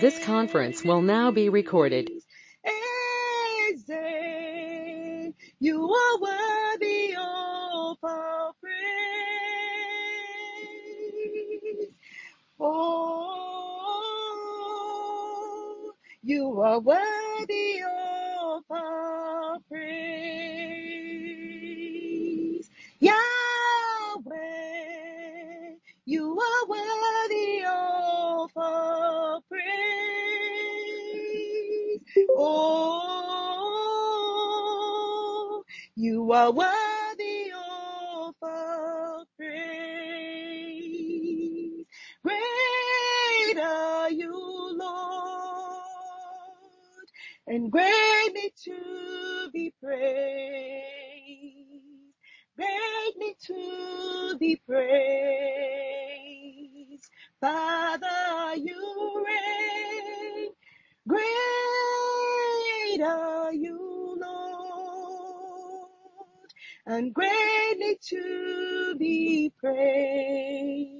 This conference will now be recorded. You are worthy of praise. Oh, you are worthy of praise. You are worthy of our praise. Great are you, Lord, and greatly to be praised. Greatly to be praised. And greatly to be praised.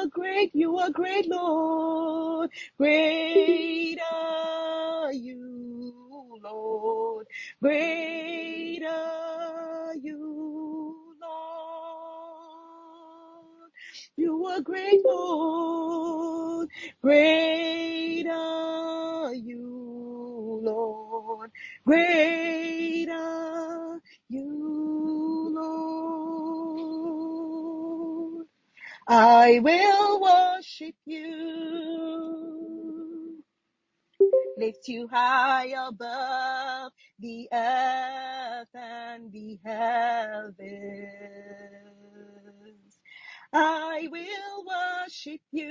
Are great, you are great, Lord. Great are you, Lord. Great are you, Lord. You are great, Lord. Great you high above the earth and the heavens. I will worship you,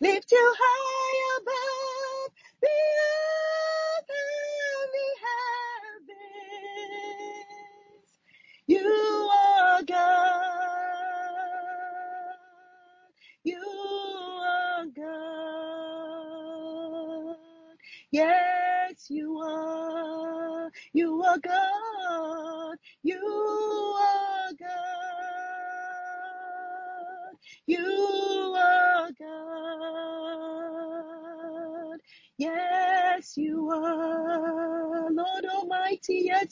lift high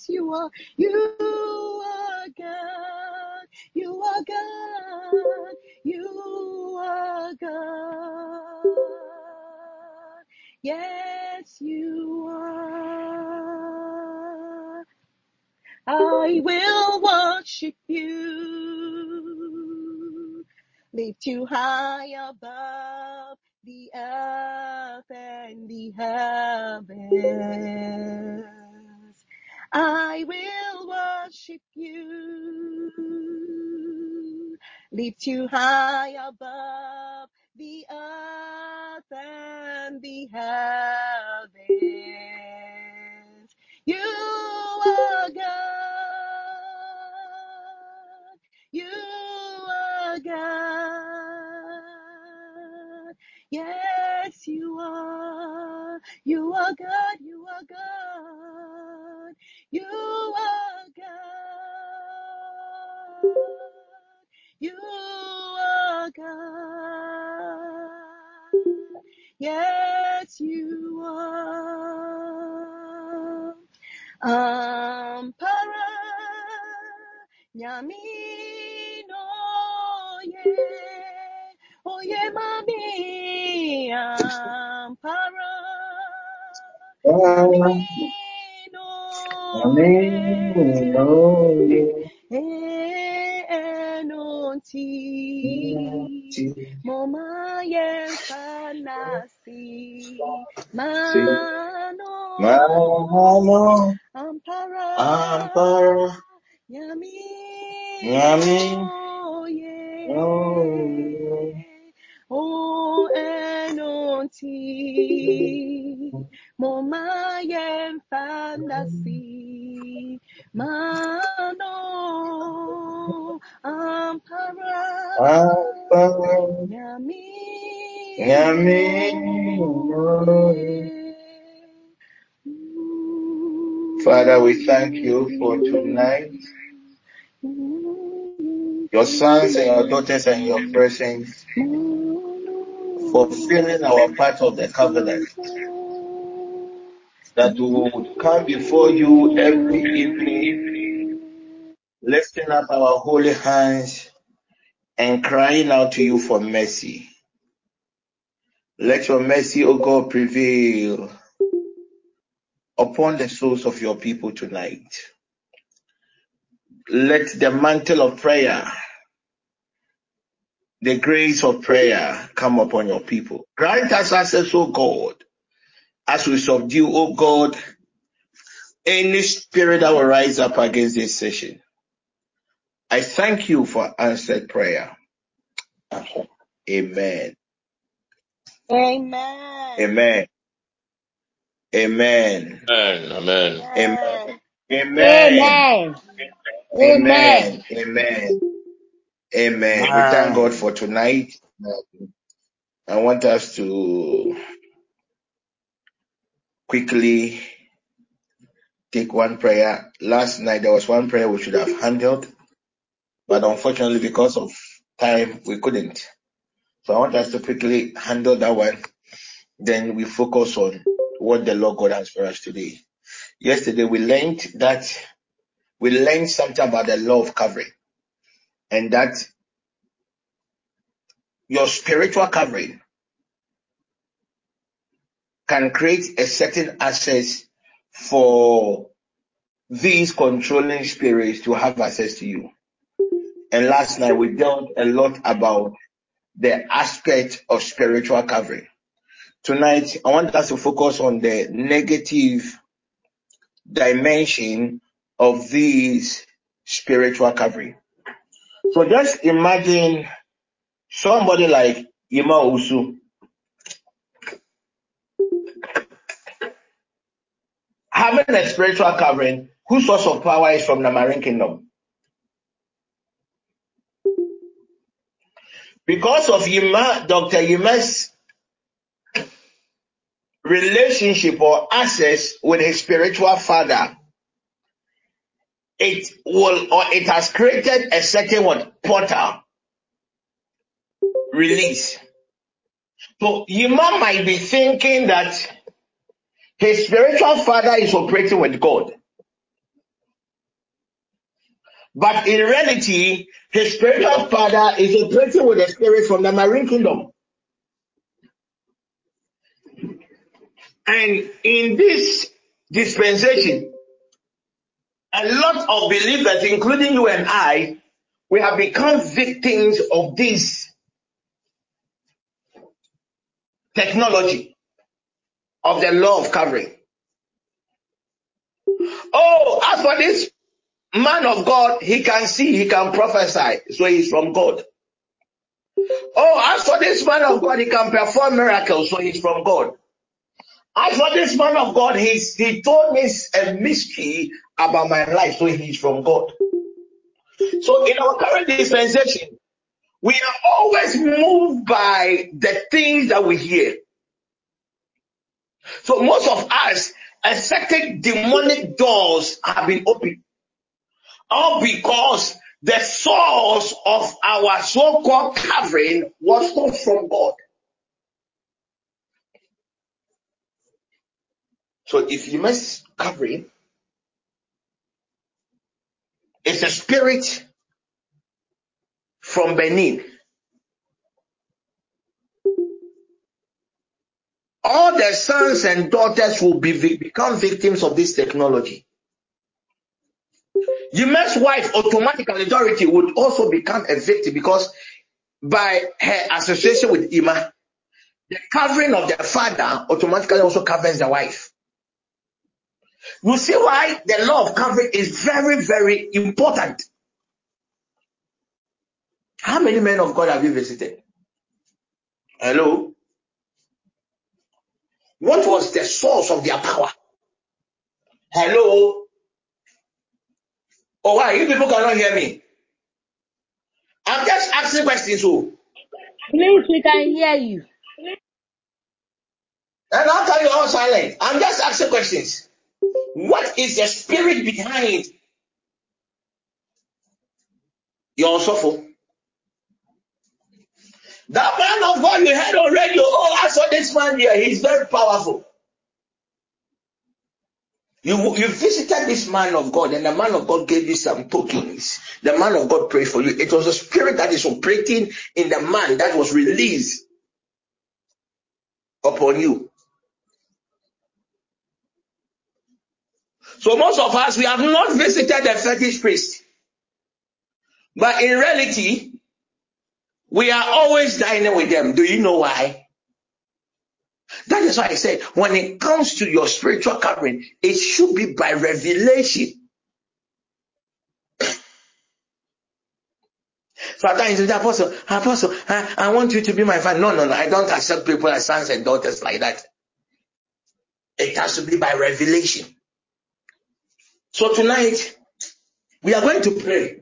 yes, you are. You are God. You are God. You are God. Yes, you are. I will worship you. Lift you high above the earth and the heavens. Lift you high above the earth and the heavens. You are God. You are God. Yes, you are. You are God. You are God. You You are God. Yes, you are. Ampara nyami no ye oye mami ti moma yefanasi mano mano ampara ampara yami yami oye o enoti moma yefanasi mano ampara ampara nyami nyami. Father, we thank you for tonight. Your sons and your daughters and your presence fulfilling our part of the covenant. That we would come before you every evening, lifting up our holy hands and crying out to you for mercy. Let your mercy, O God, prevail upon the souls of your people tonight. Let the mantle of prayer, the grace of prayer come upon your people. Grant us access, O God, as we subdue, O God, any spirit that will rise up against this session. I thank you for answered prayer. Amen. Amen. Amen. Amen. Amen. Amen. Amen. Amen. Amen. Amen. Amen. Amen. Amen. We thank God for tonight. I want us to quickly take one prayer. Last night there was one prayer we should have handled, but unfortunately because of time we couldn't. So I want us to quickly handle that one. Then we focus on what the Lord God has for us today. Yesterday we learned that we learned something about the law of covering and that your spiritual covering can create a certain access for these controlling spirits to have access to you. And last night we dealt a lot about the aspect of spiritual covering. Tonight I want us to focus on the negative dimension of these spiritual covering. So just imagine somebody like Ima Usu having a spiritual covering whose source of power is from the marine kingdom. Because of Yima, Dr. Yima's relationship or access with his spiritual father, it will or it has created a certain what portal release. So Yima might be thinking that his spiritual father is operating with God. But in reality, his spiritual father is operating with the spirit from the marine kingdom. And in this dispensation, a lot of believers, including you and I, we have become victims of this technology of the law of covering. Oh, as for this man of God, he can see, he can prophesy, so he's from God. Oh, as for this man of God, he can perform miracles, so he's from God. As for this man of God, he's, he told me a mystery about my life, so he's from God. So in our current dispensation, we are always moved by the things that we hear. So most of us, a certain demonic doors have been opened. All because the source of our so-called covering was not from God. So if you miss covering, it's a spirit from Benin all the sons and daughters will be become victims of this technology. Yime's wife, automatically, would also become a victim because by her association with Ima, the covering of the father automatically also covers the wife. You see why the law of covering is very, very important. How many men of God have you visited? Hello? What was the source of their power? Hello? Oh, why? You people cannot hear me. I'm just asking questions. So. Oh. Please, we can hear you. And how come you're all silent? I'm just asking questions. What is the spirit behind your Osofo? That man of God you heard already. Oh, I saw this man here. He's very powerful. You, you visited this man of God, and the man of God gave you some tokens. The man of God prayed for you. It was a spirit that is operating in the man that was released upon you. So most of us, we have not visited the fetish priest. But in reality, we are always dining with them. Do you know why? That is why I said, when it comes to your spiritual covering, it should be by revelation. Sometimes the apostle, apostle, I, I want you to be my father. No, no, no. I don't accept people as sons and daughters like that. It has to be by revelation. So tonight, we are going to pray.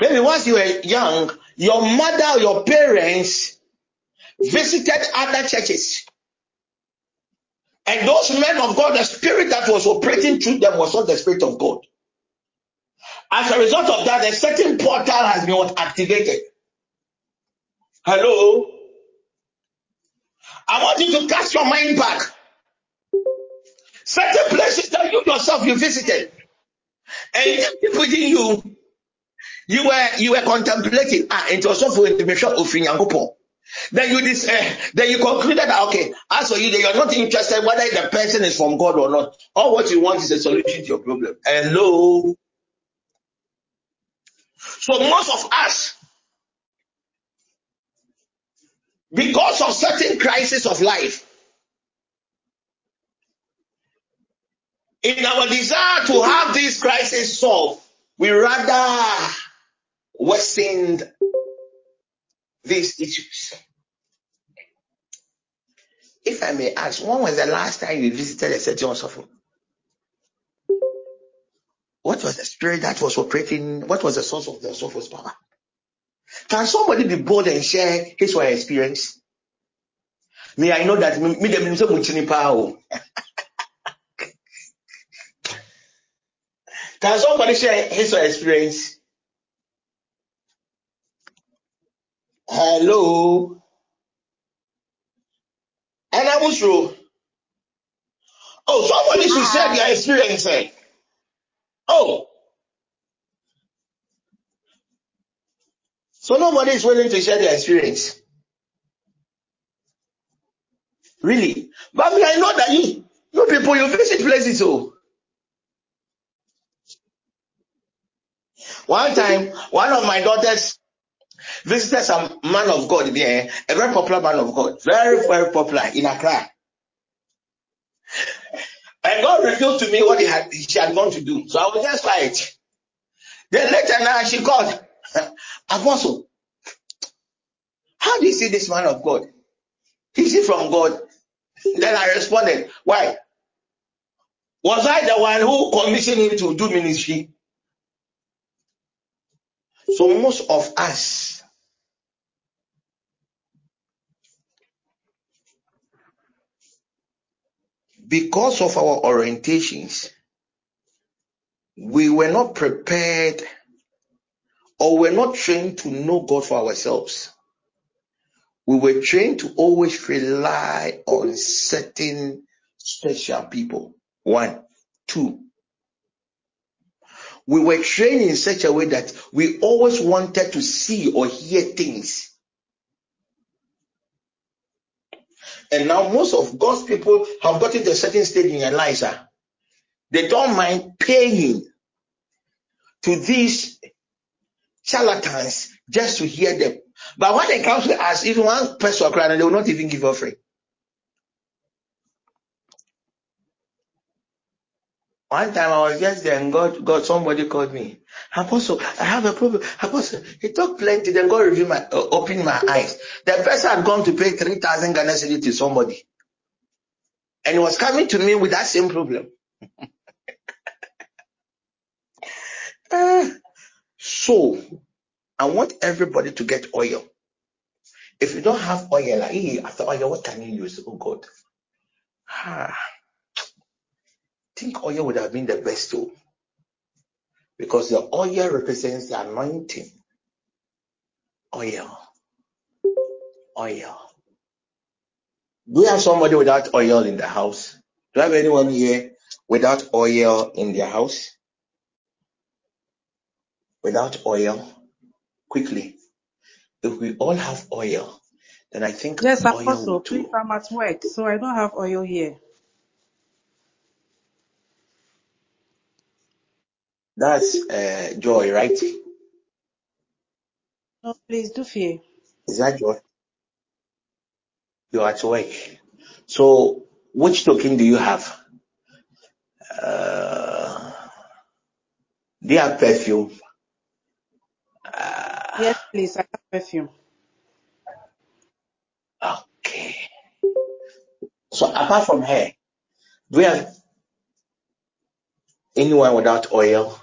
Maybe once you were young, your mother or your parents visited other churches. And those men of God, the spirit that was operating through them was not the spirit of God. As a result of that, a certain portal has been activated. Hello? I want you to cast your mind back. Certain places that you yourself you visited. And within you, you were you were contemplating ah it was for intimation of Nyankopɔn. Then you this uh, then you concluded that okay, as for you, that you're not interested whether the person is from God or not. All what you want is a solution to your problem. Hello. So most of us, because of certain crisis of life, in our desire to have this crisis solved, we rather worsen these issues. If I may ask, when was the last time you visited a certain hospital? What was the spirit that was operating? What was the source of the Osofo's power? Can somebody be bold and share his or her experience? May I know that me, me, say muchini power. Oh. Can somebody share his or her experience? Hello. And I was true. Oh, somebody should share their experience. Eh? Oh. So nobody is willing to share their experience. Really? But me, I know that you, you people, you visit places, oh. One time, one of my daughters visited some man of God there, a very popular man of God, very, very popular in Accra. And God revealed to me what he had, she had gone to do. So I was just quiet. Then later now she called, Apostle, how do you see this man of God? Is he from God? Then I responded, why? Was I the one who commissioned him to do ministry? So most of us because of our orientations, we were not prepared or we're not trained to know God for ourselves. We were trained to always rely on certain special people. One. Two. We were trained in such a way that we always wanted to see or hear things And now most of God's people have gotten to a certain stage in lives. Uh, they don't mind paying to these charlatans just to hear them. But when it comes to us, even one person crying, they will not even give offering. One time I was just there and God, God, somebody called me. Apostle, I have a problem. Apostle, he talked plenty. Then God revealed my, uh, opened my eyes. The person had gone to pay 3,000 Ghana cedi to somebody. And he was coming to me with that same problem. uh, so, I want everybody to get oil. If you don't have oil, like, hey, after oil, what can you use? Oh God. Ah, think oil would have been the best tool. Because the oil represents the anointing. Oil. Oil. Do we have somebody without oil in the house? Do you have anyone here without oil in their house? Without oil? Quickly. If we all have oil, then I think Yes, oil Apostle. will Please, too. I'm at work, so I don't have oil here. That's uh, joy, right? No, please do fear. Is that joy? You're at work. So, which token do you have? Uh, do you have perfume? Uh, Yes, please. I have perfume. okay. So, apart from her, do we have anyone without oil?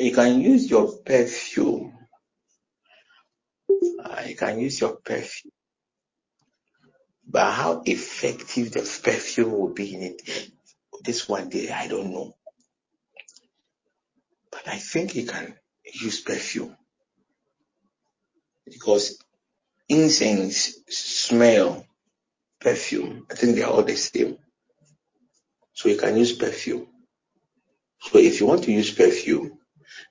You can use your perfume. Uh, you can use your perfume. But how effective the perfume will be in it, this one day, I don't know. But I think you can use perfume because incense smell perfume. I think they are all the same. So you can use perfume. So if you want to use perfume,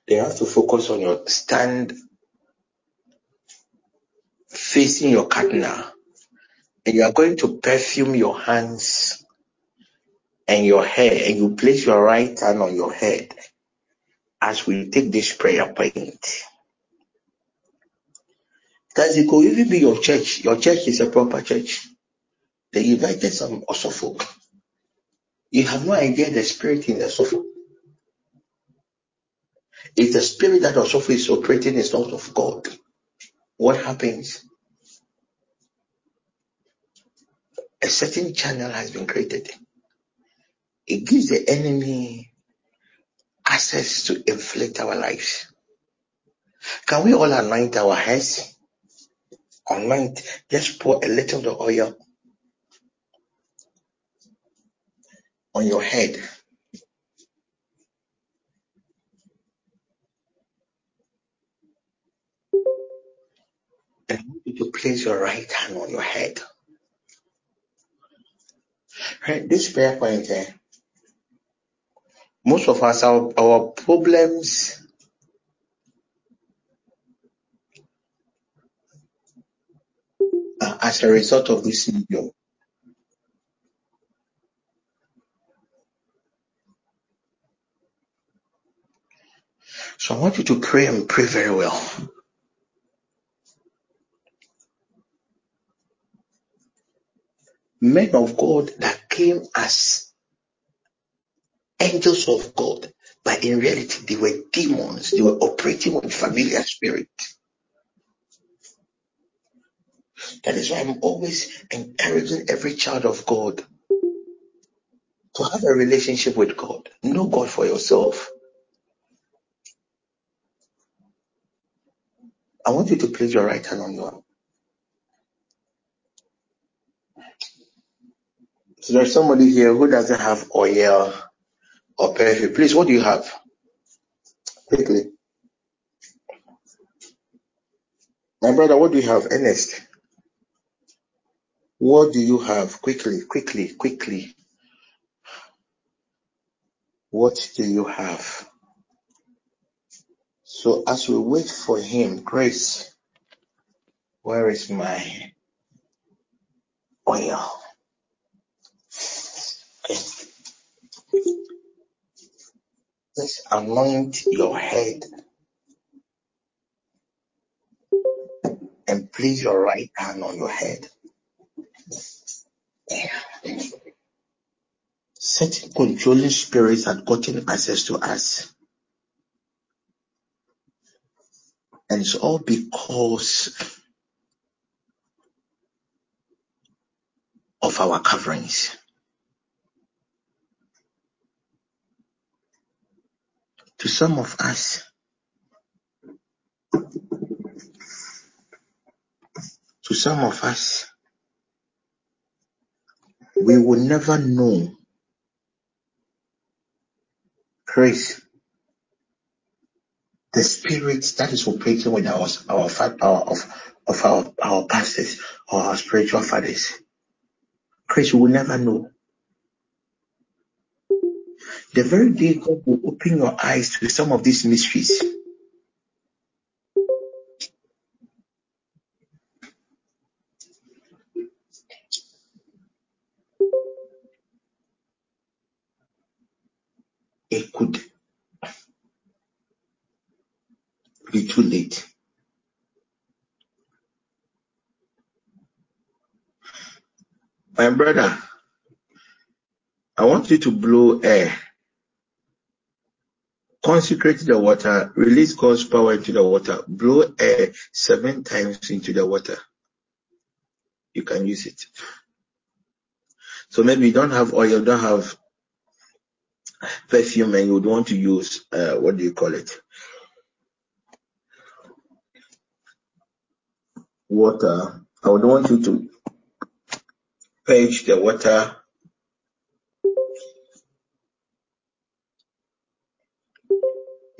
then you have to focus on your stand facing your partner and you are going to perfume your hands and your hair and you place your right hand on your head as we take this prayer point. Because it could even be your church. Your church is a proper church. They invited some Osofo. You have no idea the spirit in the Osofo. If the spirit that Osofo is operating is not of God, what happens? A certain channel has been created. It gives the enemy access to inflict our lives. Can we all anoint our heads? Anoint, just pour a little of the oil on your head. I want you to place your right hand on your head. Right, this prayer point, eh, most of us, our, our problems are as a result of this medium. So I want you to pray and pray very well. Men of God that came as angels of God, but in reality they were demons. They were operating with familiar spirit. That is why I'm always encouraging every child of God to have a relationship with God. Know God for yourself. I want you to place your right hand on your. So there's somebody here who doesn't have oil or perfume. Please, what do you have? Quickly. My brother, what do you have? Ernest. What do you have? Quickly, quickly, quickly. What do you have? So as we wait for him, Grace, Where is my oil? Anoint your head and place your right hand on your head. Certain controlling spirits had gotten access to us. And it's all because of our coverings. To some of us, to some of us, we will never know Chris, the spirit that is operating with our our, our of of our our pastors or our spiritual fathers. Chris, you will never know. The very day God will open your eyes to some of these mysteries. It could be too late. My brother, I want you to blow air. Consecrate the water, release God's power into the water, blow air seven times into the water. You can use it. So maybe you don't have oil, don't have perfume, and you would want to use uh, what do you call it? Water. I would want you to purge the water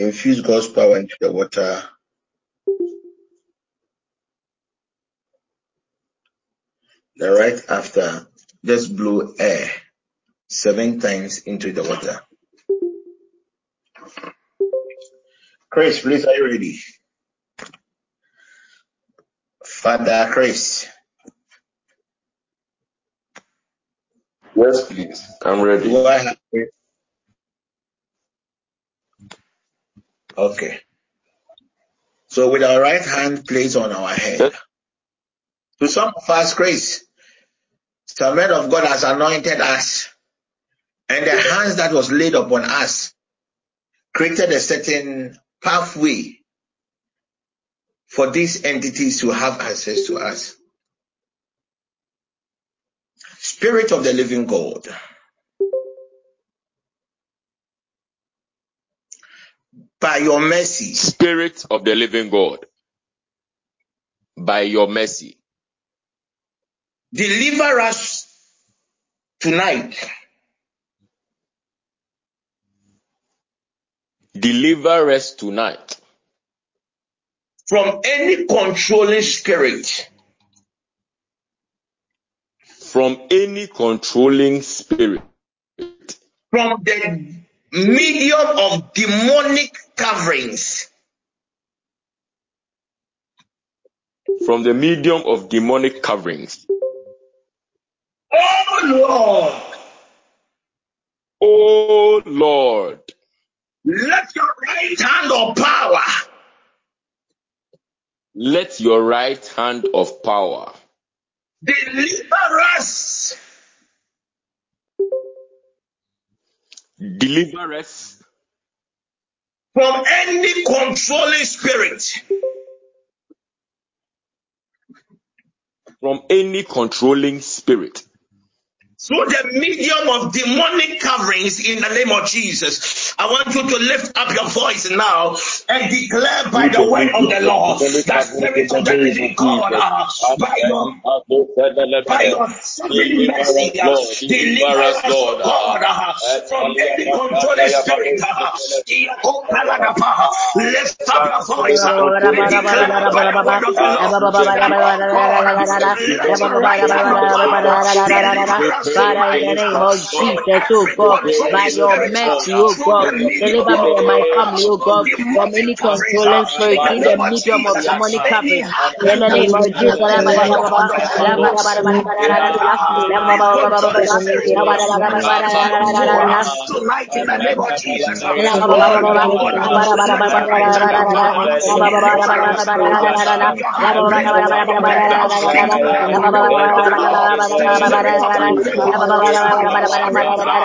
infuse God's power into the water. Then right after, just blow air seven times into the water. Chris, please, are you ready? Father Chris. Yes, please. I'm ready. Do I have Okay. So with our right hand placed on our head, to some of us, grace, the man of God has anointed us, and the hands that was laid upon us created a certain pathway for these entities to have access to us. Spirit of the living God, by your mercy, Spirit of the living God, by your mercy, deliver us tonight. Deliver us tonight. From any controlling spirit. From any controlling spirit, from the medium of demonic coverings. From the medium of demonic coverings. Oh Lord, Oh Lord, let your right hand of power let your right hand of power deliver us. deliver us from any controlling spirit. From any controlling spirit through the medium of demonic coverings in the name of Jesus. I want you to lift up your voice now and declare by the word of the Lord that spirit of the living God, uh, by your by your mercy, uh, deliver us, oh God, uh, from any controlling spirit. Lift up your voice and declare by the word of the Lord that, God, uh, let your right hand of power deliver us Father, in the name of Jesus, oh God, by your mercy, oh God, deliver me and my family, oh God, from any controlling spirit through the medium of demonic covering. In the name of Jesus, Tonight, in the name of Jesus, oh Lord God, wherever I stand, Father, stand your hand,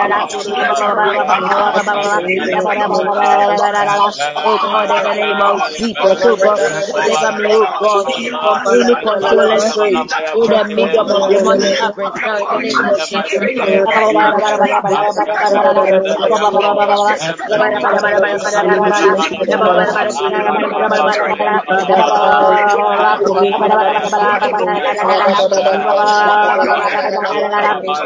bring upon your men, speak to them, deliver them, spirit of the living God, Abba, let your rain come down, let fire of God water, Oh God, in the name of Jesus, oh God, deliver me, oh God, from any controlling spirit through the medium of demonic covering. Now, in the name of Jesus.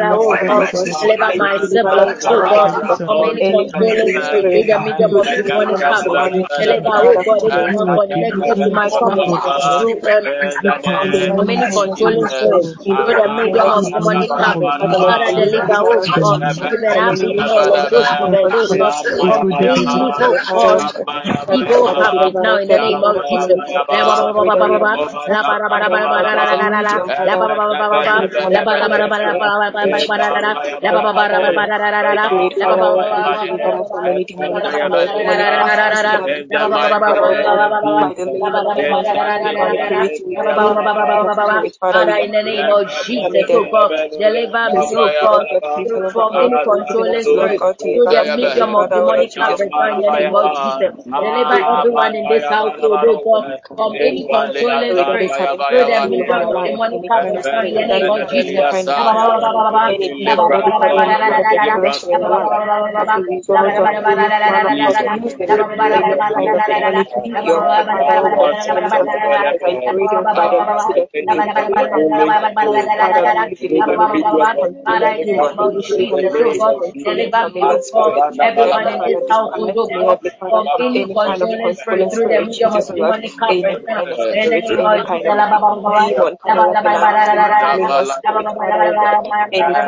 Father, oh God, deliver my siblings, oh God, from any controlling spirit through the medium of demonic covering. Deliver, oh God, anyone connected to my family through um, from any controlling spirit through the medium of demonic covering. Father, deliver, oh God, even Abigail and Joshua, oh God, from any, oh God, evil covering now in the name of Jesus. Father, in the name of Jesus, oh God, deliver me, oh God, from any controlling spirit through the of in the name of Jesus. Deliver everyone in this household, oh God, from any controlling spirit through the medium of demonic now in the name of Jesus. Jesus, oh God, deliver me, oh everyone in this household, oh God, from any controlling spirit through the medium of demonic covering. In the name of Father, deliver me,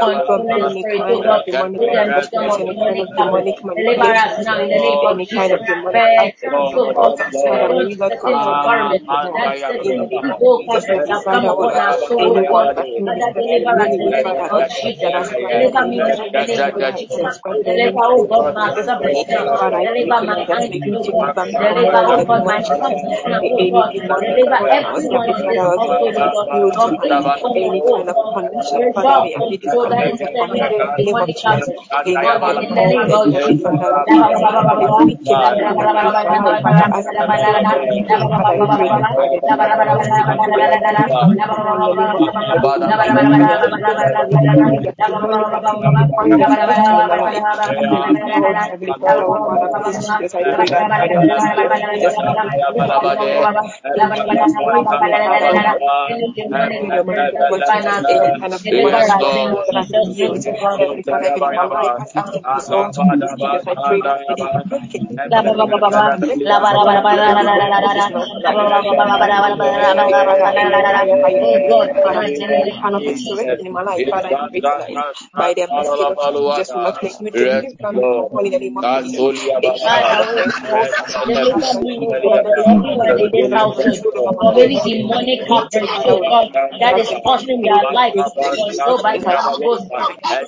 oh God, every every child in this house, oh God, from any controlling spirit, oh God, through the medium of demonic covering. Deliver us now in the name of Jesus. Where, oh God, certain, certain environment that certain evil coverings have come upon our soul, oh God. Father, deliver us in the name of Jesus. Deliver me now in the name of Jesus. Deliver, oh God, my siblings now. Deliver my auntie, oh God. Deliver, oh God, my cousins now, oh God. Deliver of Jesus. Lord, in the name of Jesus. Yes, Lord. Any demonic that is life.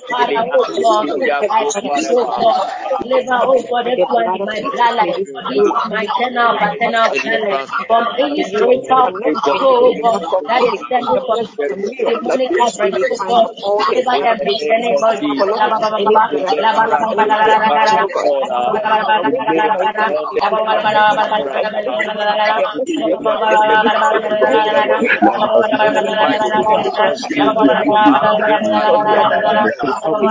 By Holy Ghost. Father, oh God, I speak, oh God, deliver, oh God, everyone in my bloodline, even my maternal, paternal bloodline, from any spiritual control, oh God, that is stemming from demonic coverage, oh God, deliver them from the name of Oh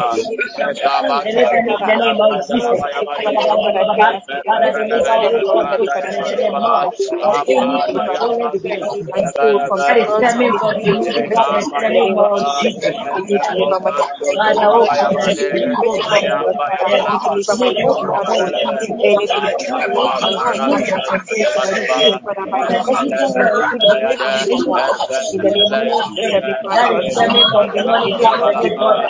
in the name of Jesus. Father, oh God, I speak, oh God, that may, oh God, may God, oh God, remove the Father, deliver her, oh God, any demonic spirit that is stemming from demonic covenant, oh God.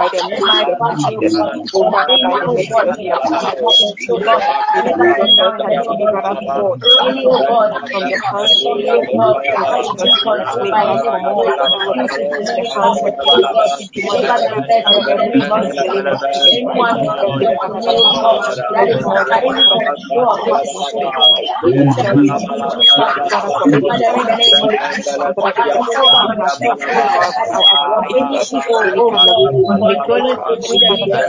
my family, oh God, from oh God, demonic covenant, oh God, deliver them now in the name of Any, oh God, family, oh God, that is being controlled by any spirit, using demonic covenant, oh God, deliver the person in the name of Jesus. Anyone connected to me, oh God, that is under any of this spirit, any stemming from demonic covenant, deliver them in the name of Jesus. Father, deliver my sister, oh God, from any oh God, controlling spirit in the name of demonic covenant. Deliver me now in the name of Jesus.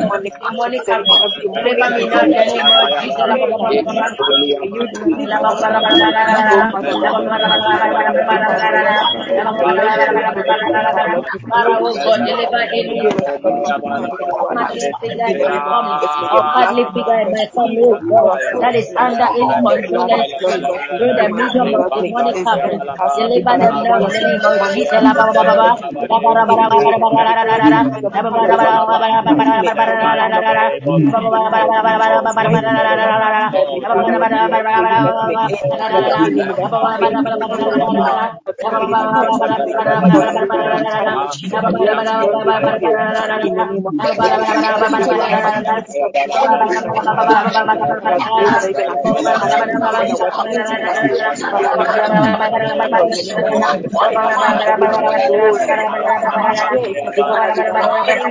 Father, oh God, deliver any masculine figure in or godly figure in my family, oh God, that is under any controlling through the medium of demonic covenant. Deliver them now in the name of Jesus. Terima kasih.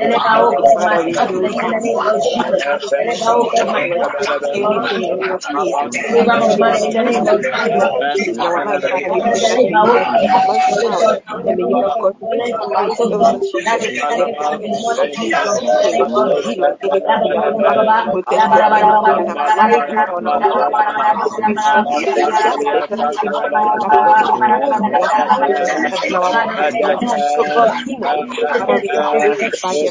Let it out of my name of Jesus. Let it out of my name of Jesus. Let it out of my name of Jesus. Let it out of my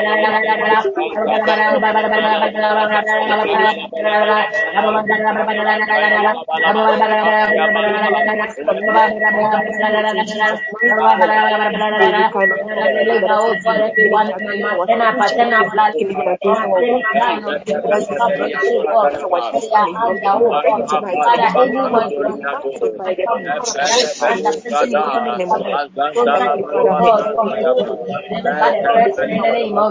in the name of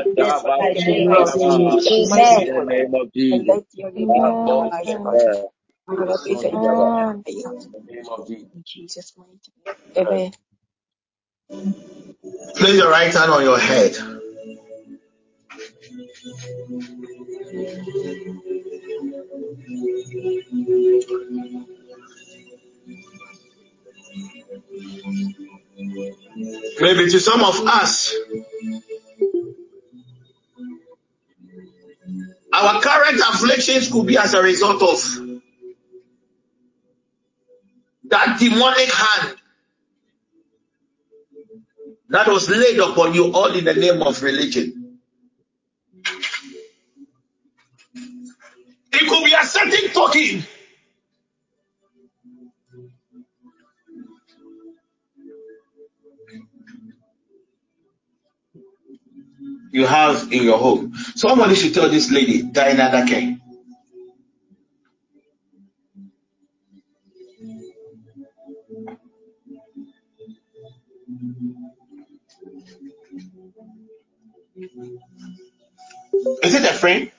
the name of Jesus. In the name of Jesus. In Jesus' name. Your right hand on your head. Maybe to some of us, our current afflictions could be as a result of that demonic hand that was laid upon you all in the name of religion. It could be a certain token. You have in your home. Somebody should tell this lady, Diana Dake. Is it a friend?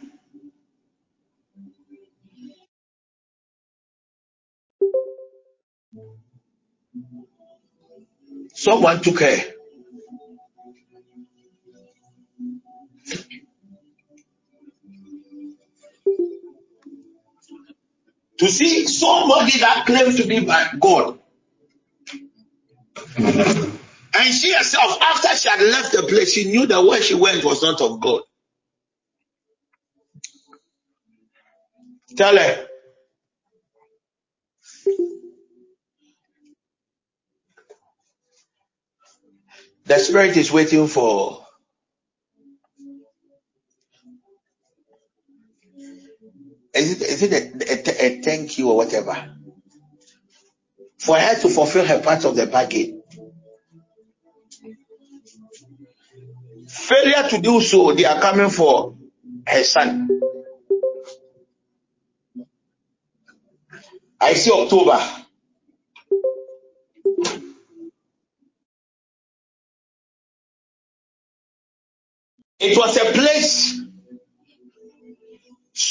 Someone took her. To see somebody that claims to be by God. And she herself, after she had left the place, she knew that where she went was not of God. Tell her. The spirit is waiting for is it is it a, a, a thank you or whatever for her to fulfill her part of the bargain. Failure to do so, they are coming for her son. I see October. It was a place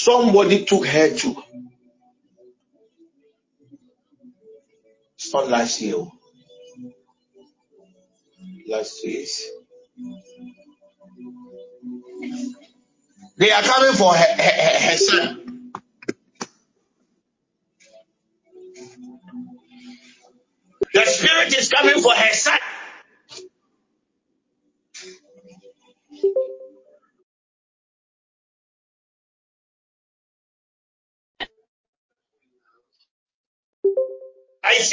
somebody took her to. It's not last year. Last year's. They are coming for her, her, her son. The spirit is coming for her son.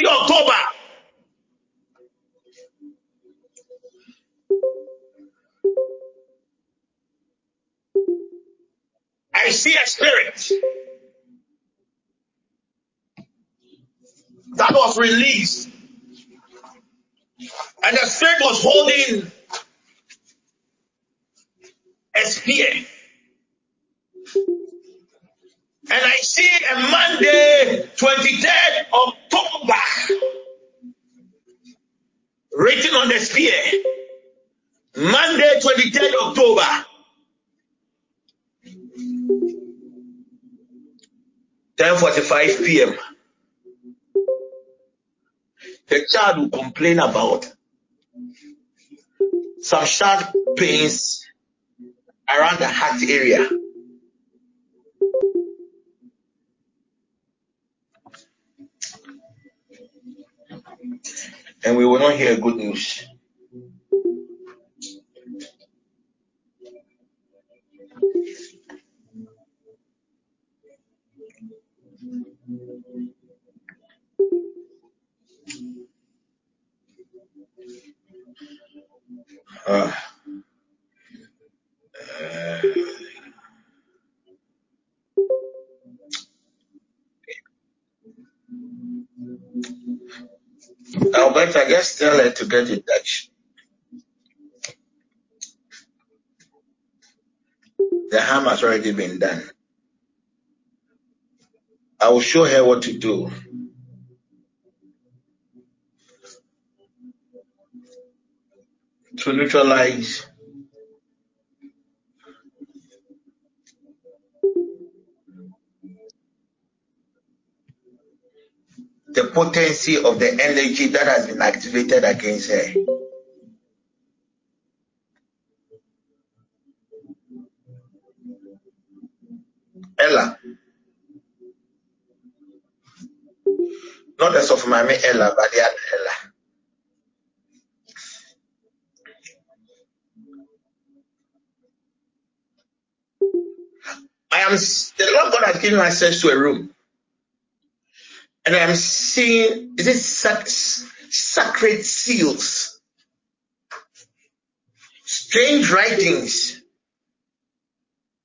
October. I see a spirit that was released. And the spirit was holding a spear. And I see a Monday, 23rd October, written on the spear. Monday, 23rd October. 10:45 p.m. The child will complain about some sharp pains around the heart area. And we will not hear good news. Uh, uh, Alberta, just tell her to get in touch. The harm has already been done. I will show her what to do. To neutralize the potency of the energy that has been activated against her. Ella, not as of Mami Ella, but the other Ella. I am the Lord God has given access to a room, and I am seeing is it sac- sacred seals, strange writings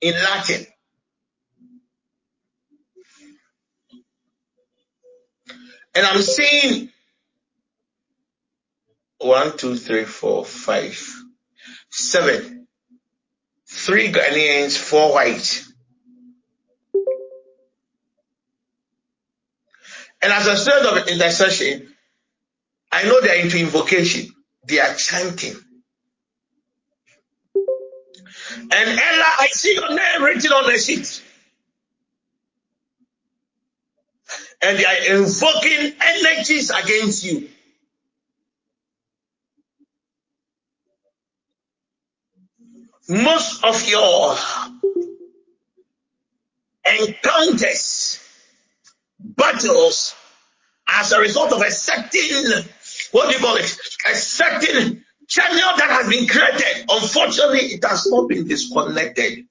in Latin, and I'm seeing one, two, three, four, five, seven, three Ghanaians, four white. And as a result of intercession, I know they are into invocation. They are chanting. And Ella, I see your name written on the sheet. And they are invoking energies against you. Most of your encounters, battles, as a result of a certain, what do you call it? A certain channel that has been created. Unfortunately, it has not been disconnected.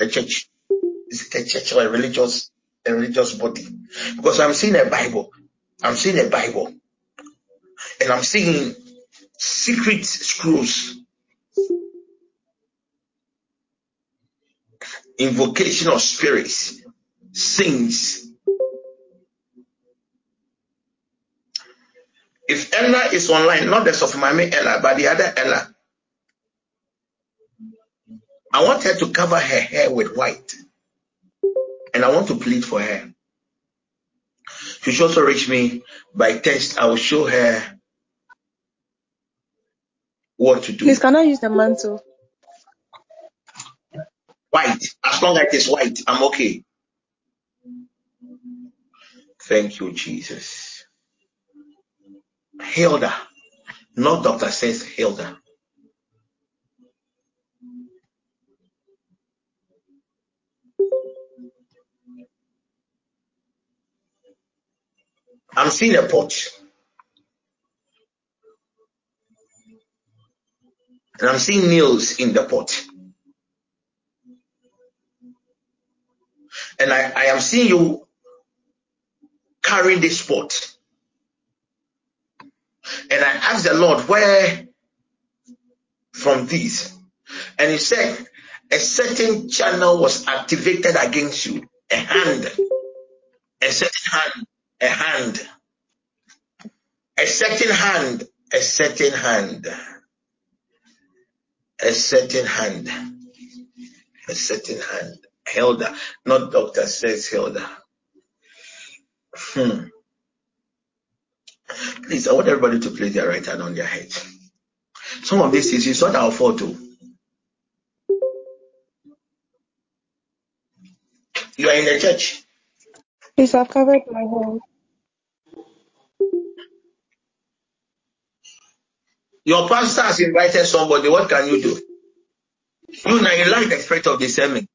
A church. Is it a church or a religious, a religious body? Because I'm seeing a Bible. I'm seeing a Bible. And I'm seeing secret scrolls. Invocation of spirits. Sings. If Ella is online, not the Sofumami Ella, but the other Ella, I want her to cover her hair with white. And I want to plead for her. She should also reach me by text. I will show her what to do. Please, can I use the mantle? White. Long as it is white, I'm okay. Thank you, Jesus. Hilda. Not doctor says Hilda. I'm seeing a pot. And I'm seeing nails in the pot. And I, I am seeing you carrying this pot. And I asked the Lord, where from this? And he said, a certain channel was activated against you. A hand. A certain hand. A hand. A certain hand. A certain hand. A certain hand. A certain hand. Hilda. Not doctor says Hilda. Hmm. Please, I want everybody to place their right hand on their head. Some of these things it's not our fault too. You are in the church. Please, I've covered my head. Your pastor has invited somebody. What can you do? You now you like the spirit of discernment.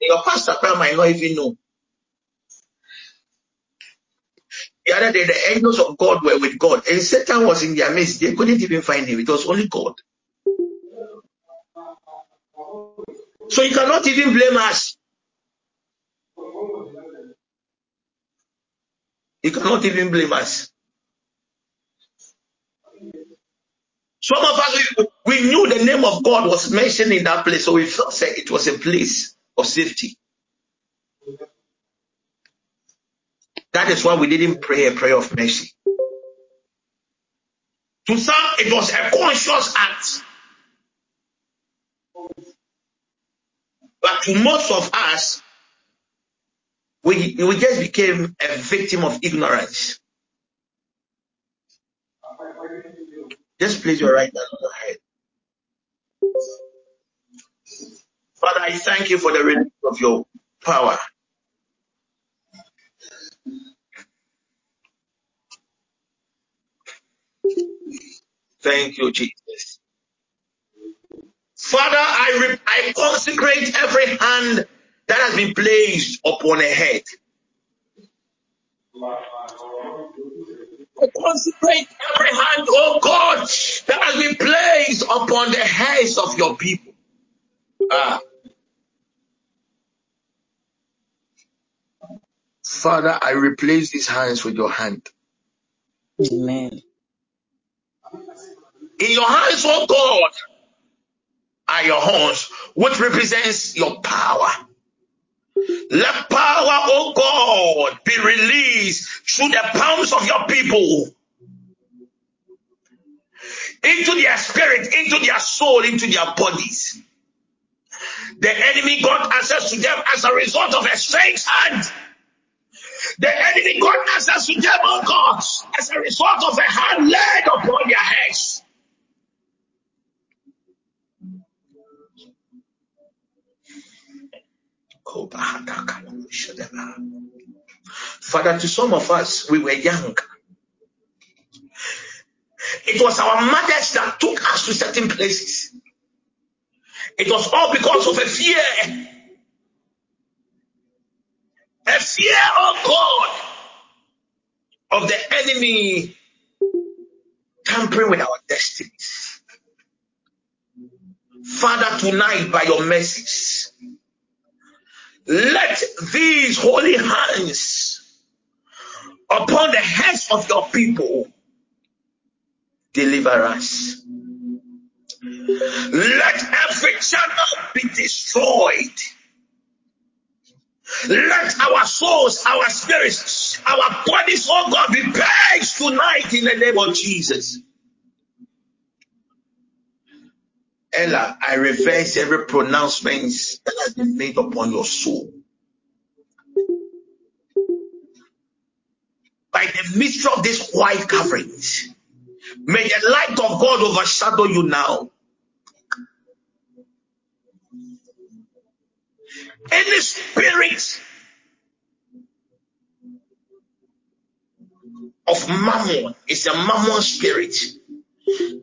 Your pastor might not even know. The other day, the angels of God were with God, and Satan was in their midst. They couldn't even find him. It was only God. So you cannot even blame us. You cannot even blame us. Some of us, we, we knew the name of God was mentioned in that place, so we felt like it was a place of safety. That is why we didn't pray a prayer of mercy. To some, it was a conscious act. But to most of us, we, we just became a victim of ignorance. Just place your right hand on your head. Father, I thank you for the release of your power. Thank you, Jesus. Father, I, re- I consecrate every hand that has been placed upon a head. I consecrate every hand, oh God, that has been placed upon the heads of your people. Ah. Father, I replace these hands with your hand. Amen. In your hands, oh God, are your horns, which represents your power. Let power, oh God, be released through the palms of your people into their spirit, into their soul, into their bodies. The enemy got access to them as a result of a strange hand. The enemy got access to them, oh God, as a result of a hand laid upon their heads. Father, to some of us, we were young. It was our mothers that took us to certain places. It was all because of a fear. A fear of God, of the enemy tampering with our destinies. Father, tonight, by your mercies, let these holy hands upon the heads of your people deliver us. Let every channel be destroyed. Let our souls, our spirits, our bodies, oh God, be purged tonight in the name of Jesus. Ella, I reverse every pronouncement that has been made upon your soul. By the mystery of this white coverings, may the light of God overshadow you now. Any spirit of mammon is a mammon spirit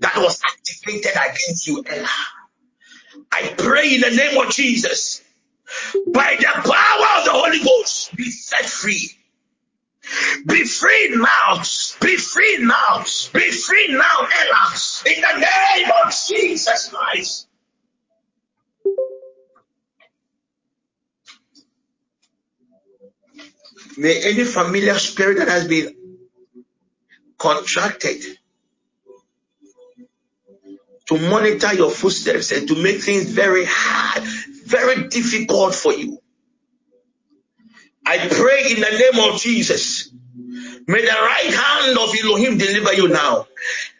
that was against you, Ella. I pray in the name of Jesus, by the power of the Holy Ghost, be set free. Be free now. Be free now. Be free now, Ella. In the name of Jesus Christ. May any familiar spirit that has been contracted to monitor your footsteps and to make things very hard, very difficult for you. I pray in the name of Jesus. May the right hand of Elohim deliver you now.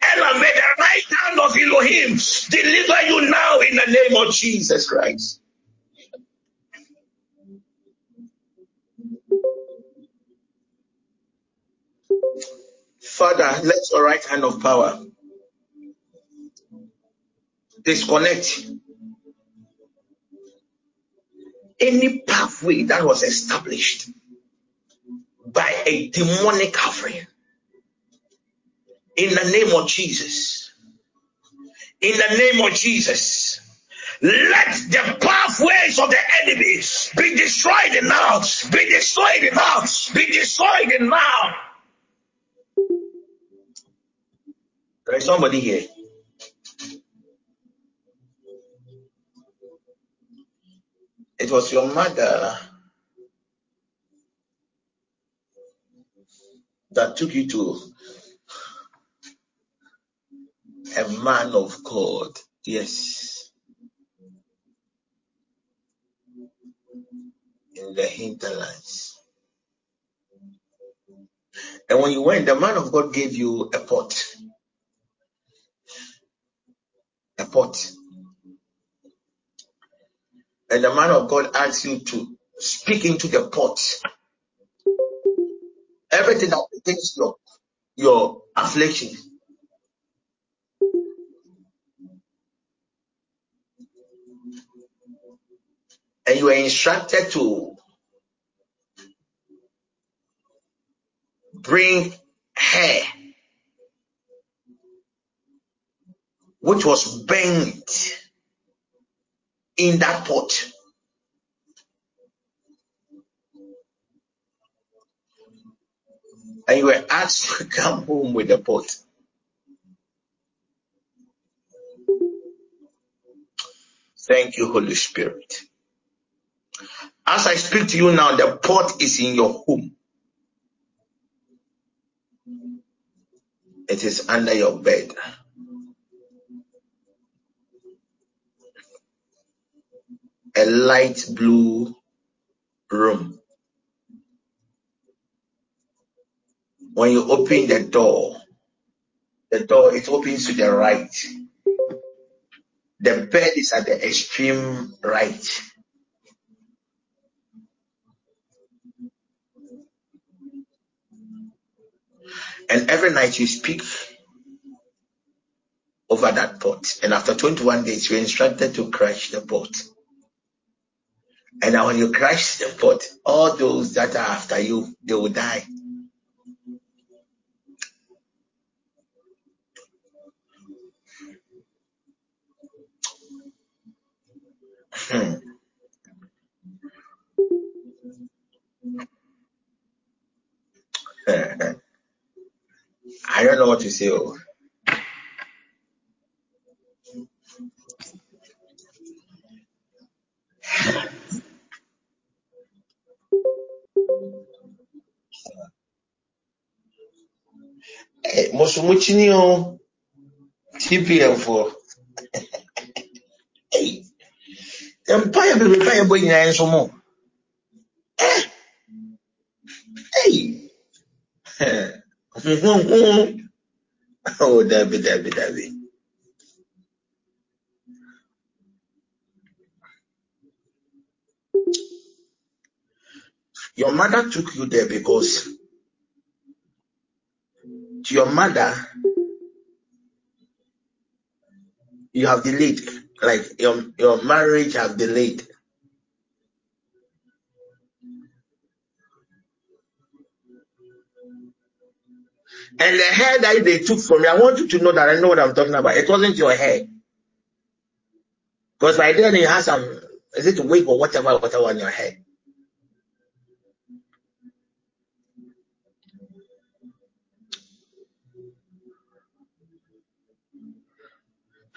Ella, may the right hand of Elohim deliver you now in the name of Jesus Christ. Father, let your right hand of power disconnect any pathway that was established by a demonic covering. In the name of Jesus. In the name of Jesus. Let the pathways of the enemy be destroyed now. Be destroyed now. Be destroyed in now. There is somebody here. It was your mother that took you to a man of God. Yes. In the hinterlands. And when you went, the man of God gave you a pot. A pot. And the man of God asks you to speak into the pot. Everything that pertains your, your affliction. And you are instructed to bring hair which was bent in that pot. And you were asked to come home with the pot. Thank you, Holy Spirit. As I speak to you now, the pot is in your home. It is under your bed. A light blue room. When you open the door, the door it opens to the right. The bed is at the extreme right. And every night you speak over that pot. And after 21 days, you're instructed to crush the pot. And when you crush the pot, all those that are after you, they will die. Hmm. I don't know what to say. Oh. Eh, Mosumuchini o TPM for. Hey, empire baby empire boy nyina nso mo. Eh, hey. oh, Debbie, Debbie, Debbie. Your mother took you there because to your mother, you have delayed. Like your, your marriage have delayed. And the hair that they took from you, I want you to know that I know what I'm talking about. It wasn't your hair. Because by then you had some, is it wig or whatever, whatever on your head.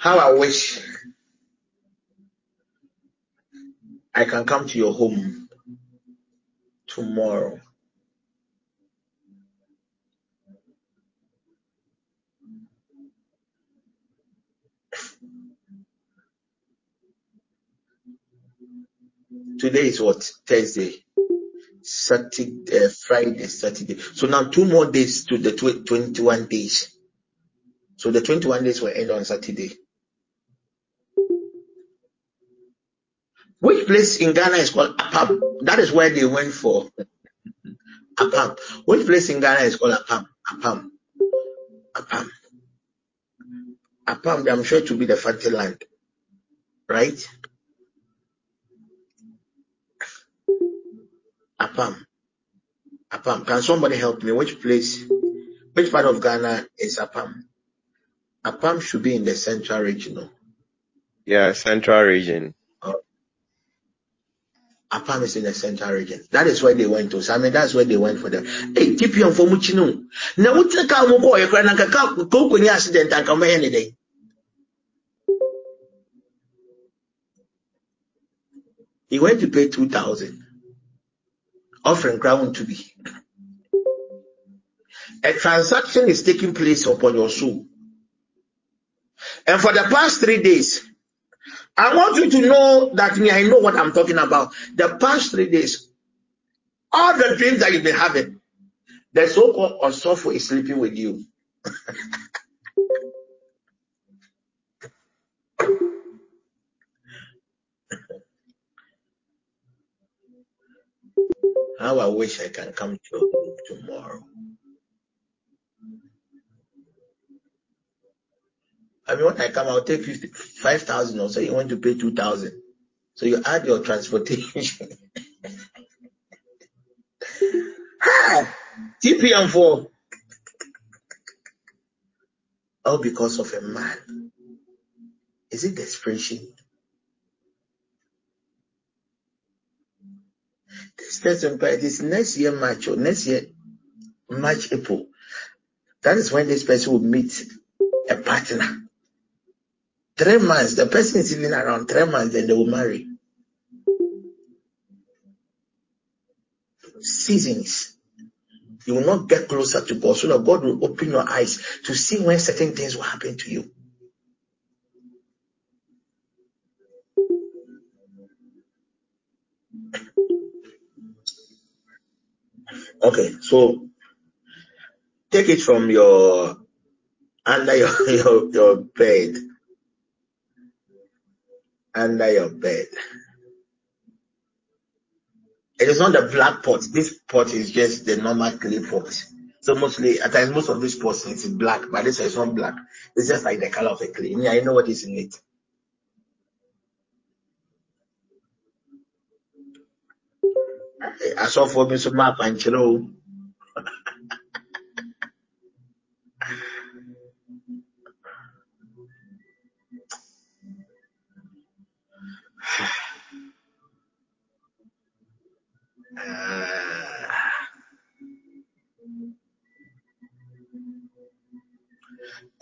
How I wish I can come to your home tomorrow. Today is what? Thursday. Saturday, uh, Friday, Saturday. So now two more days to the tw- 21 days. So the 21 days will end on Saturday. Which place in Ghana is called Apam? That is where they went for Apam. Which place in Ghana is called Apam? Apam. Apam. Apam, I'm sure to be the fertile land. Right? Apam. Apam. Can somebody help me? Which place, which part of Ghana is Apam? Apam should be in the central region. Yeah, central region. Apam is in the central region. That is where they went to. So I mean, that's where they went for them. Hey, keep you for muchino. Now, what's the car? Mo boy, kran naka ka ko ko ni accident and come here day. He went to pay two thousand. Offering crown to be. A transaction is taking place upon your soul. And for the past three days, I want you to know that me, I know what I'm talking about. The past three days, all the dreams that you've been having, the so-called Osofo is sleeping with you. How I wish I can come to your home tomorrow. I mean, when I come, I'll take 50, 5,000 or so. You want to pay 2,000. So you add your transportation. TPM for all because of a man. Is it desperation? This person, but it is next year March or next year March, April. That is when this person will meet a partner. Three months, the person is even around three months, then they will marry. Seasons. You will not get closer to God so that God will open your eyes to see when certain things will happen to you. Okay, so take it from your under your your, your bed. Under your bed. It is not the black pot. This pot is just the normal clay pot. So mostly, at times, most of these pots it's black, but this is not black. It's just like the color of a clay. Yeah, I know what is in it. asɔfoɔ bi nso ma akwankyerɛ o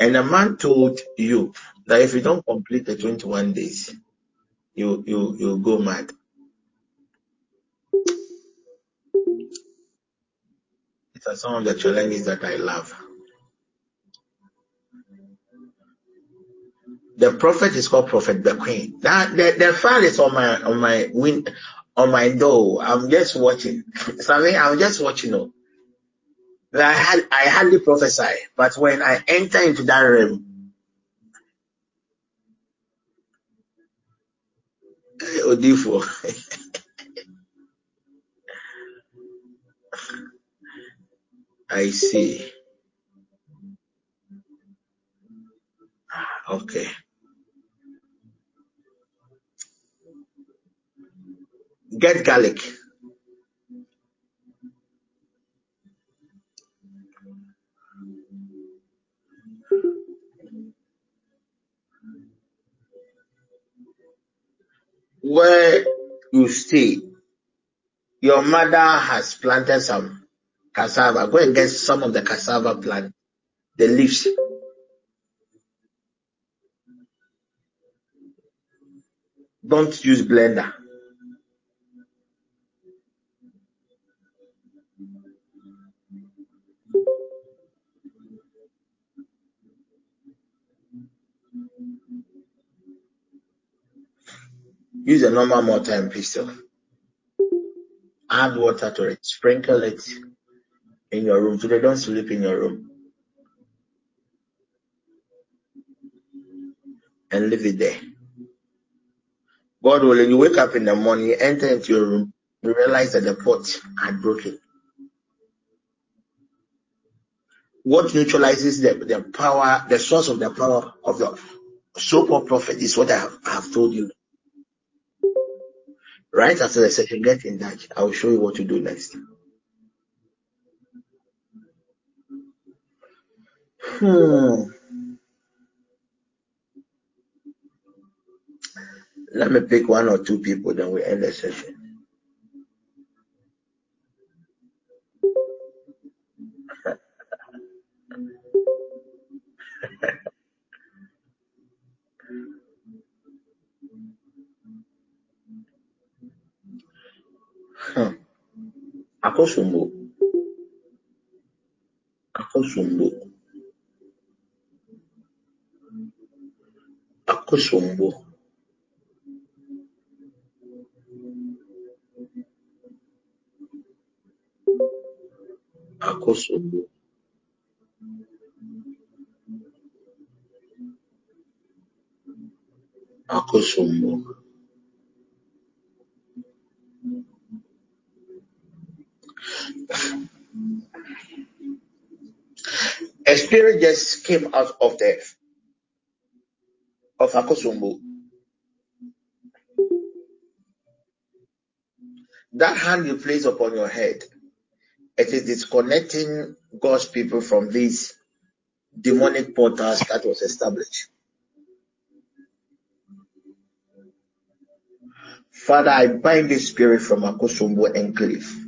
and a man told you that if you don't complete the 21 days, you you you go mad. These are some of the challenges that I love. The prophet is called Prophet the Queen. Now the, the file is on my on my win on my door. I'm just watching. Something I'm just watching. Oh. I had I hardly prophesy, but when I enter into that realm, eh, Odifo. I see. Ah, okay. Get garlic. Where you stay, your mother has planted some cassava. Go and get some of the cassava plant, the leaves. Don't use blender. Use a normal mortar and pestle. Add water to it. Sprinkle it in your room so they don't sleep in your room. And leave it there. God willing, you wake up in the morning, you enter into your room, you realize that the pot had broken. What neutralizes the, the power, the source of the power of the so-called prophet is what I have, I have told you. Right after the session, get in touch. I will show you what to do next. Hmm. Let me pick one or two people, then we end the session. Aku sumbuk. Aku sumbuk. Aku sumbuk. Aku sumbuk. A spirit just came out of the of Akosombo. That hand you place upon your head, it is disconnecting God's people from these demonic portals that was established. Father, I bind this spirit from Akosombo enclave.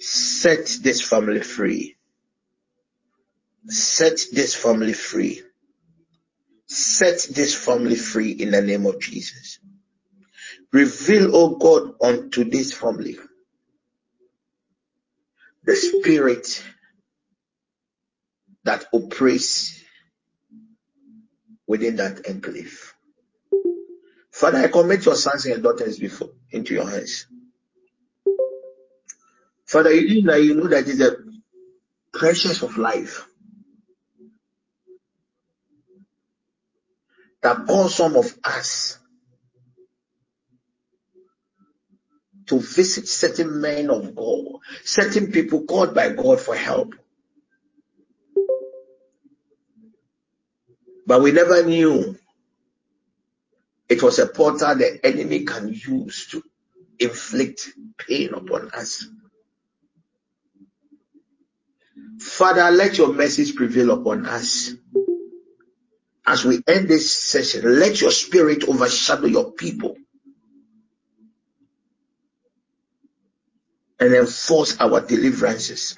Set this family free. Set this family free. Set this family free in the name of Jesus. Reveal, O God, unto this family the spirit that operates within that enclave. Father, I commit your sons and daughters before into your hands. Father, you know, you know that is the precious of life that calls some of us to visit certain men of God, certain people called by God for help. But we never knew it was a portal the enemy can use to inflict pain upon us. Father, let your message prevail upon us. As we end this session, let your spirit overshadow your people and enforce our deliverances.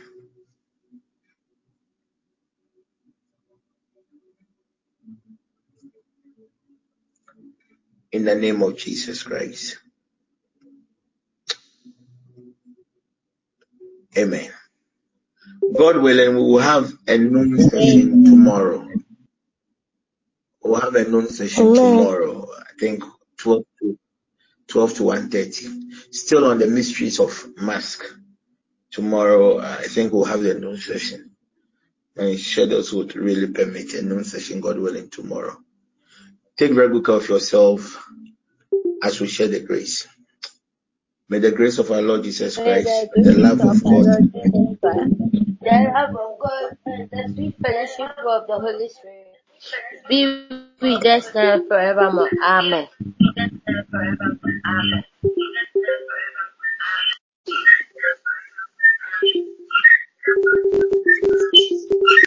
In the name of Jesus Christ. Amen. God willing, we will have a noon session tomorrow. We'll have a noon session tomorrow. I think 12 to 12 to 1.30. Still on the mysteries of mask. Tomorrow, I think we'll have the noon session. And shadows would really permit a noon session, God willing, tomorrow. Take very good care of yourself as we share the grace. May the grace of our Lord Jesus Christ, the the love of God, there are God and the sweet fellowship of the Holy Spirit be with us now forevermore. Amen. Amen.